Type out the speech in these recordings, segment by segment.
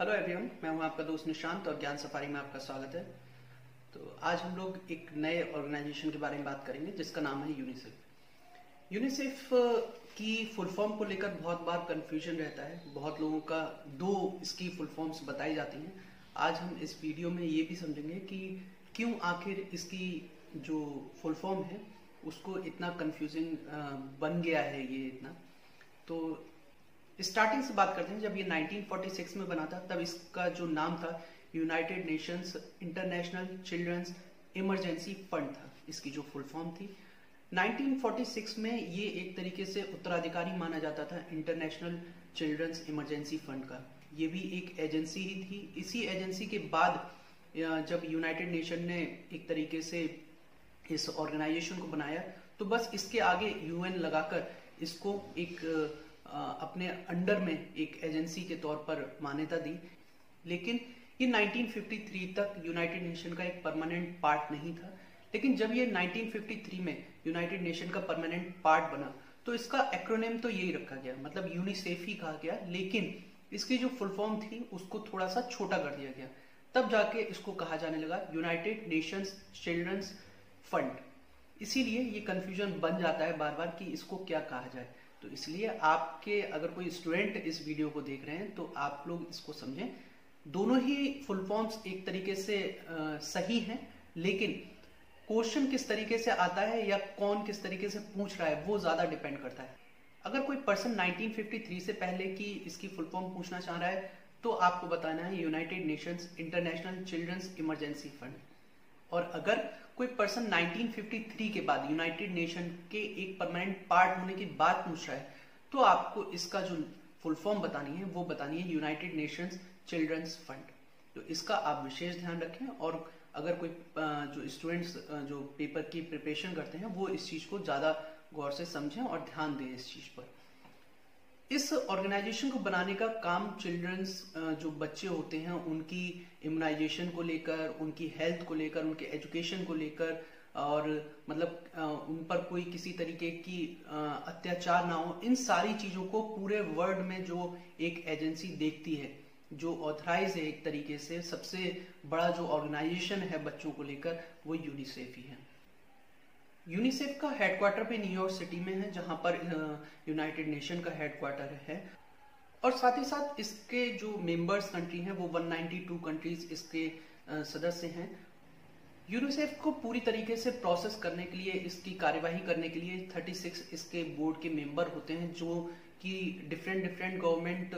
Hello everyone मैं हूँ आपका दोस्त निशांत और ज्ञान सफारी में आपका स्वागत है। तो आज हम लोग एक नए ऑर्गेनाइजेशन के बारे में बात करेंगे, जिसका नाम है यूनिसेफ यूनिसेफ की फुल फॉर्म को लेकर बहुत बार कंफ्यूजन रहता है। बहुत लोगों का दो इसकी फुल फॉर्म्स बताई जाती हैं। आज हम इस वीडियो में ये भी समझेंगे कि क्यों आखिर इसकी जो फुल फॉर्म है, उसको इतना कंफ्यूजिंग बन गया है ये इतना। तो स्टार्टिंग से बात करते हैं, जब ये 1946 में बना था, तब इसका जो नाम था United Nations International Children's Emergency Fund था, इसकी जो फुल फॉर्म थी। 1946 में ये एक तरीके से उत्तराधिकारी माना जाता था इंटरनेशनल चिल्ड्रंस इमरजेंसी फंड का। ये भी एक एजेंसी ही थी। इसी एजेंसी के बाद जब यूनाइटेड नेशन ने एक तरीके से इस ऑर्गेनाइजेशन को बनाया तो बस इसके आगे यूएन लगाकर इसको एक अपने अंडर में एक एजेंसी के तौर पर मान्यता दी। लेकिन ये 1953 तक यूनाइटेड नेशन का एक परमानेंट पार्ट नहीं था। लेकिन जब ये 1953 में यूनाइटेड नेशन का परमानेंट पार्ट बना तो इसका एक्रोनेम तो यही रखा गया। मतलब यूनिसेफ ही कहा गया, लेकिन इसकी जो फुल फॉर्म थी, उसको थोड़ा सा छोटा कर दिया गया। तब जाके इसको कहा जाने लगा यूनाइटेड नेशंस चिल्ड्रंस फंड इसीलिए ये कंफ्यूजन बन जाता है बार बार कि इसको क्या कहा जाए। तो इसलिए आपके अगर कोई स्टूडेंट इस वीडियो को देख रहे हैं तो आप लोग इसको समझें। दोनों ही फुल फॉर्म्स एक तरीके से आ, सही हैं लेकिन क्वेश्चन किस तरीके से आता है या कौन किस तरीके से पूछ रहा है वो ज़्यादा डिपेंड करता है। अगर कोई पर्सन 1953 से पहले की इसकी फुल फॉर्म पूछना चाह रहा है तो आपको बताना है United Nations International Children's Emergency Fund. और अगर कोई पर्सन 1953 के बाद यूनाइटेड नेशन के एक परमानेंट पार्ट होने की बाद पूछ रहा है तो आपको इसका जो फुल फॉर्म बतानी है, वो बतानी है यूनाइटेड नेशंस चिल्ड्रंस फंड तो इसका आप विशेष ध्यान रखें और अगर कोई जो स्टूडेंट्स जो पेपर की प्रिपरेशन करते हैं, वो इस चीज़ को ज़्यादा गौर से समझें और ध्यान दें इस चीज़ पर। इस ऑर्गेनाइजेशन को बनाने का काम चिल्ड्रंस जो बच्चे होते हैं, उनकी इम्यूनाइजेशन को लेकर, उनकी हेल्थ को लेकर, उनके एजुकेशन को लेकर, और मतलब उन पर कोई किसी तरीके की अत्याचार ना हो, इन सारी चीज़ों को पूरे वर्ल्ड में जो एक एजेंसी देखती है, जो ऑथराइज है एक तरीके से, सबसे बड़ा जो ऑर्गेनाइजेशन है बच्चों को लेकर, वो यूनिसेफ ही है। यूनिसेफ का हेडक्वार्टर भी न्यूयॉर्क सिटी में है, जहाँ पर यूनाइटेड नेशन का हेडक्वार्टर है। और साथ ही साथ इसके जो मेंबर्स कंट्री हैं, वो 192 कंट्रीज़ इसके सदस्य हैं। यूनिसेफ को पूरी तरीके से प्रोसेस करने के लिए, इसकी कार्यवाही करने के लिए 36 इसके बोर्ड के मेंबर होते हैं, जो कि डिफरेंट डिफरेंट गवर्नमेंट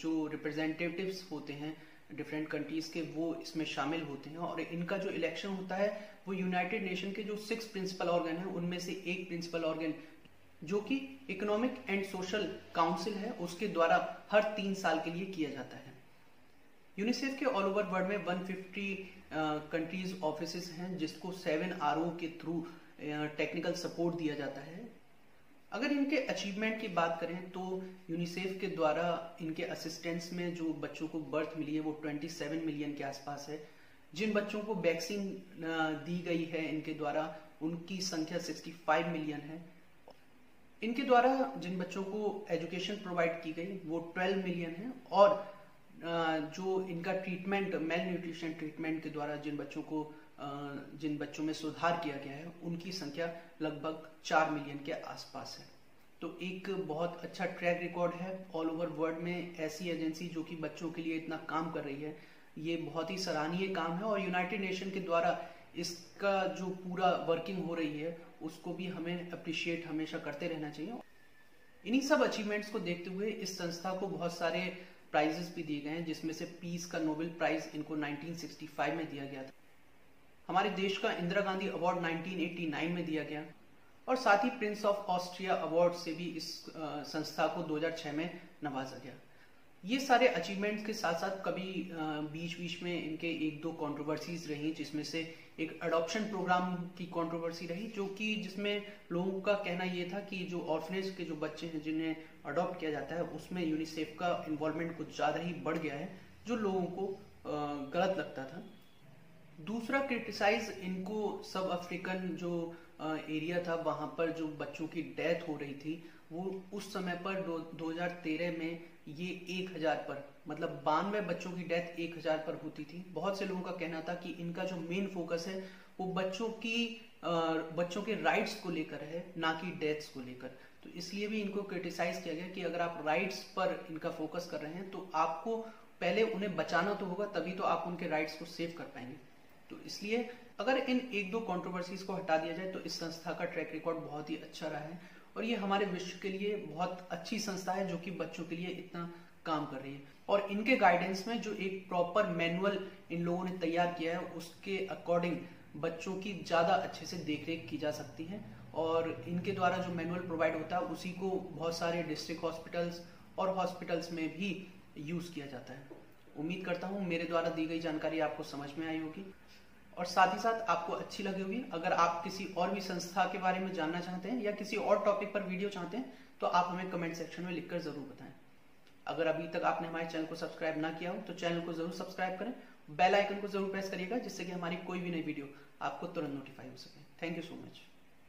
जो रिप्रेजेंटेटिव्स होते हैं डिफरेंट कंट्रीज़ के वो इसमें शामिल होते हैं और इनका जो इलेक्शन होता है, वो यूनाइटेड नेशन के जो सिक्स प्रिंसिपल ऑर्गन है, उनमें से एक प्रिंसिपल ऑर्गन जो कि इकोनॉमिक एंड सोशल काउंसिल है, उसके द्वारा हर तीन साल के लिए किया जाता है। यूनिसेफ के ऑल ओवर वर्ल्ड में 150 कंट्रीज़ ऑफ़िस हैं, जिसको सेवन आर के थ्रू टेक्निकल सपोर्ट दिया जाता है। अगर इनके अचीवमेंट की बात करें तो यूनिसेफ के द्वारा इनके असिस्टेंट्स में जो बच्चों को बर्थ मिली है वो 27 मिलियन के आसपास है। जिन बच्चों को वैक्सीन दी गई है इनके द्वारा, उनकी संख्या 65 मिलियन है। इनके द्वारा जिन बच्चों को एजुकेशन प्रोवाइड की गई, वो 12 मिलियन है और जो इनका ट्रीटमेंट मेल न्यूट्रिशन ट्रीटमेंट के द्वारा जिन बच्चों को जिन बच्चों में सुधार किया गया है, उनकी संख्या लगभग चार मिलियन के आसपास है। तो एक बहुत अच्छा ट्रैक रिकॉर्ड है ऑल ओवर वर्ल्ड में ऐसी एजेंसी जो कि बच्चों के लिए इतना काम कर रही है। ये बहुत ही सराहनीय काम है और यूनाइटेड नेशन के द्वारा इसका जो पूरा वर्किंग हो रही है, उसको भी हमें अप्रिशिएट हमेशा करते रहना चाहिए। इन्हीं सब अचीवमेंट्स को देखते हुए इस संस्था को बहुत सारे प्राइजेस भी दिए गए हैं, जिसमें से पीस का नोबेल प्राइज इनको 1965 में दिया गया था। हमारे देश का इंदिरा गांधी अवार्ड 1989 में दिया गया। और साथ ही प्रिंस ऑफ़ ऑस्ट्रिया अवार्ड से भी इस संस्था को 2006 में नवाजा गया। ये सारे अचीवमेंट्स के साथ साथ कभी बीच बीच में इनके एक दो कंट्रोवर्सीज रही, जिसमें से एक अडॉप्शन प्रोग्राम की कंट्रोवर्सी रही, जो कि जिसमें लोगों का कहना यह था कि जो ऑर्फनेज के जो बच्चे हैं जिन्हें अडॉप्ट किया जाता है, उसमें यूनिसेफ का इन्वॉल्वमेंट कुछ ज़्यादा ही बढ़ गया है, जो लोगों को गलत लगता था दूसरा क्रिटिसाइज इनको सब अफ्रीकन जो एरिया था वहाँ पर जो बच्चों की डेथ हो रही थी वो उस समय पर दो, 2013 में ये एक हज़ार पर मतलब बानवे बच्चों की डेथ एक हज़ार पर होती थी। बहुत से लोगों का कहना था कि इनका जो मेन फोकस है वो बच्चों की बच्चों के राइट्स को लेकर है ना कि डेथ्स को लेकर। तो इसलिए भी इनको क्रिटिसाइज किया गया कि अगर आप राइट्स पर इनका फोकस कर रहे हैं तो आपको पहले उन्हें बचाना तो होगा तभी तो आप उनके राइट्स को सेव कर पाएँगे। तो इसलिए अगर इन एक दो कंट्रोवर्सीज को हटा दिया जाए तो इस संस्था का ट्रैक रिकॉर्ड बहुत ही अच्छा रहा है। और ये हमारे विश्व के लिए बहुत अच्छी संस्था है, जो कि बच्चों के लिए इतना काम कर रही है। और इनके गाइडेंस में जो एक प्रॉपर मैनुअल इन लोगों ने तैयार किया है, उसके अकॉर्डिंग बच्चों की ज़्यादा अच्छे से देखरेख की जा सकती है। और इनके द्वारा जो मैनुअल प्रोवाइड होता है, उसी को बहुत सारे डिस्ट्रिक्ट हॉस्पिटल्स और हॉस्पिटल्स में भी यूज़ किया जाता है। उम्मीद करता हूँ, मेरे द्वारा दी गई जानकारी आपको समझ में आई होगी। और साथ ही साथ आपको अच्छी लगी होगी। अगर आप किसी और भी संस्था के बारे में जानना चाहते हैं या किसी और टॉपिक पर वीडियो चाहते हैं तो आप हमें कमेंट सेक्शन में लिखकर ज़रूर बताएँ। अगर अभी तक आपने हमारे चैनल को सब्सक्राइब ना किया हो तो चैनल को ज़रूर सब्सक्राइब करें। बेल आइकन को ज़रूर प्रेस करिएगा, जिससे कि हमारी कोई भी नई वीडियो आपको तुरंत नोटिफाई हो सके। Thank you so much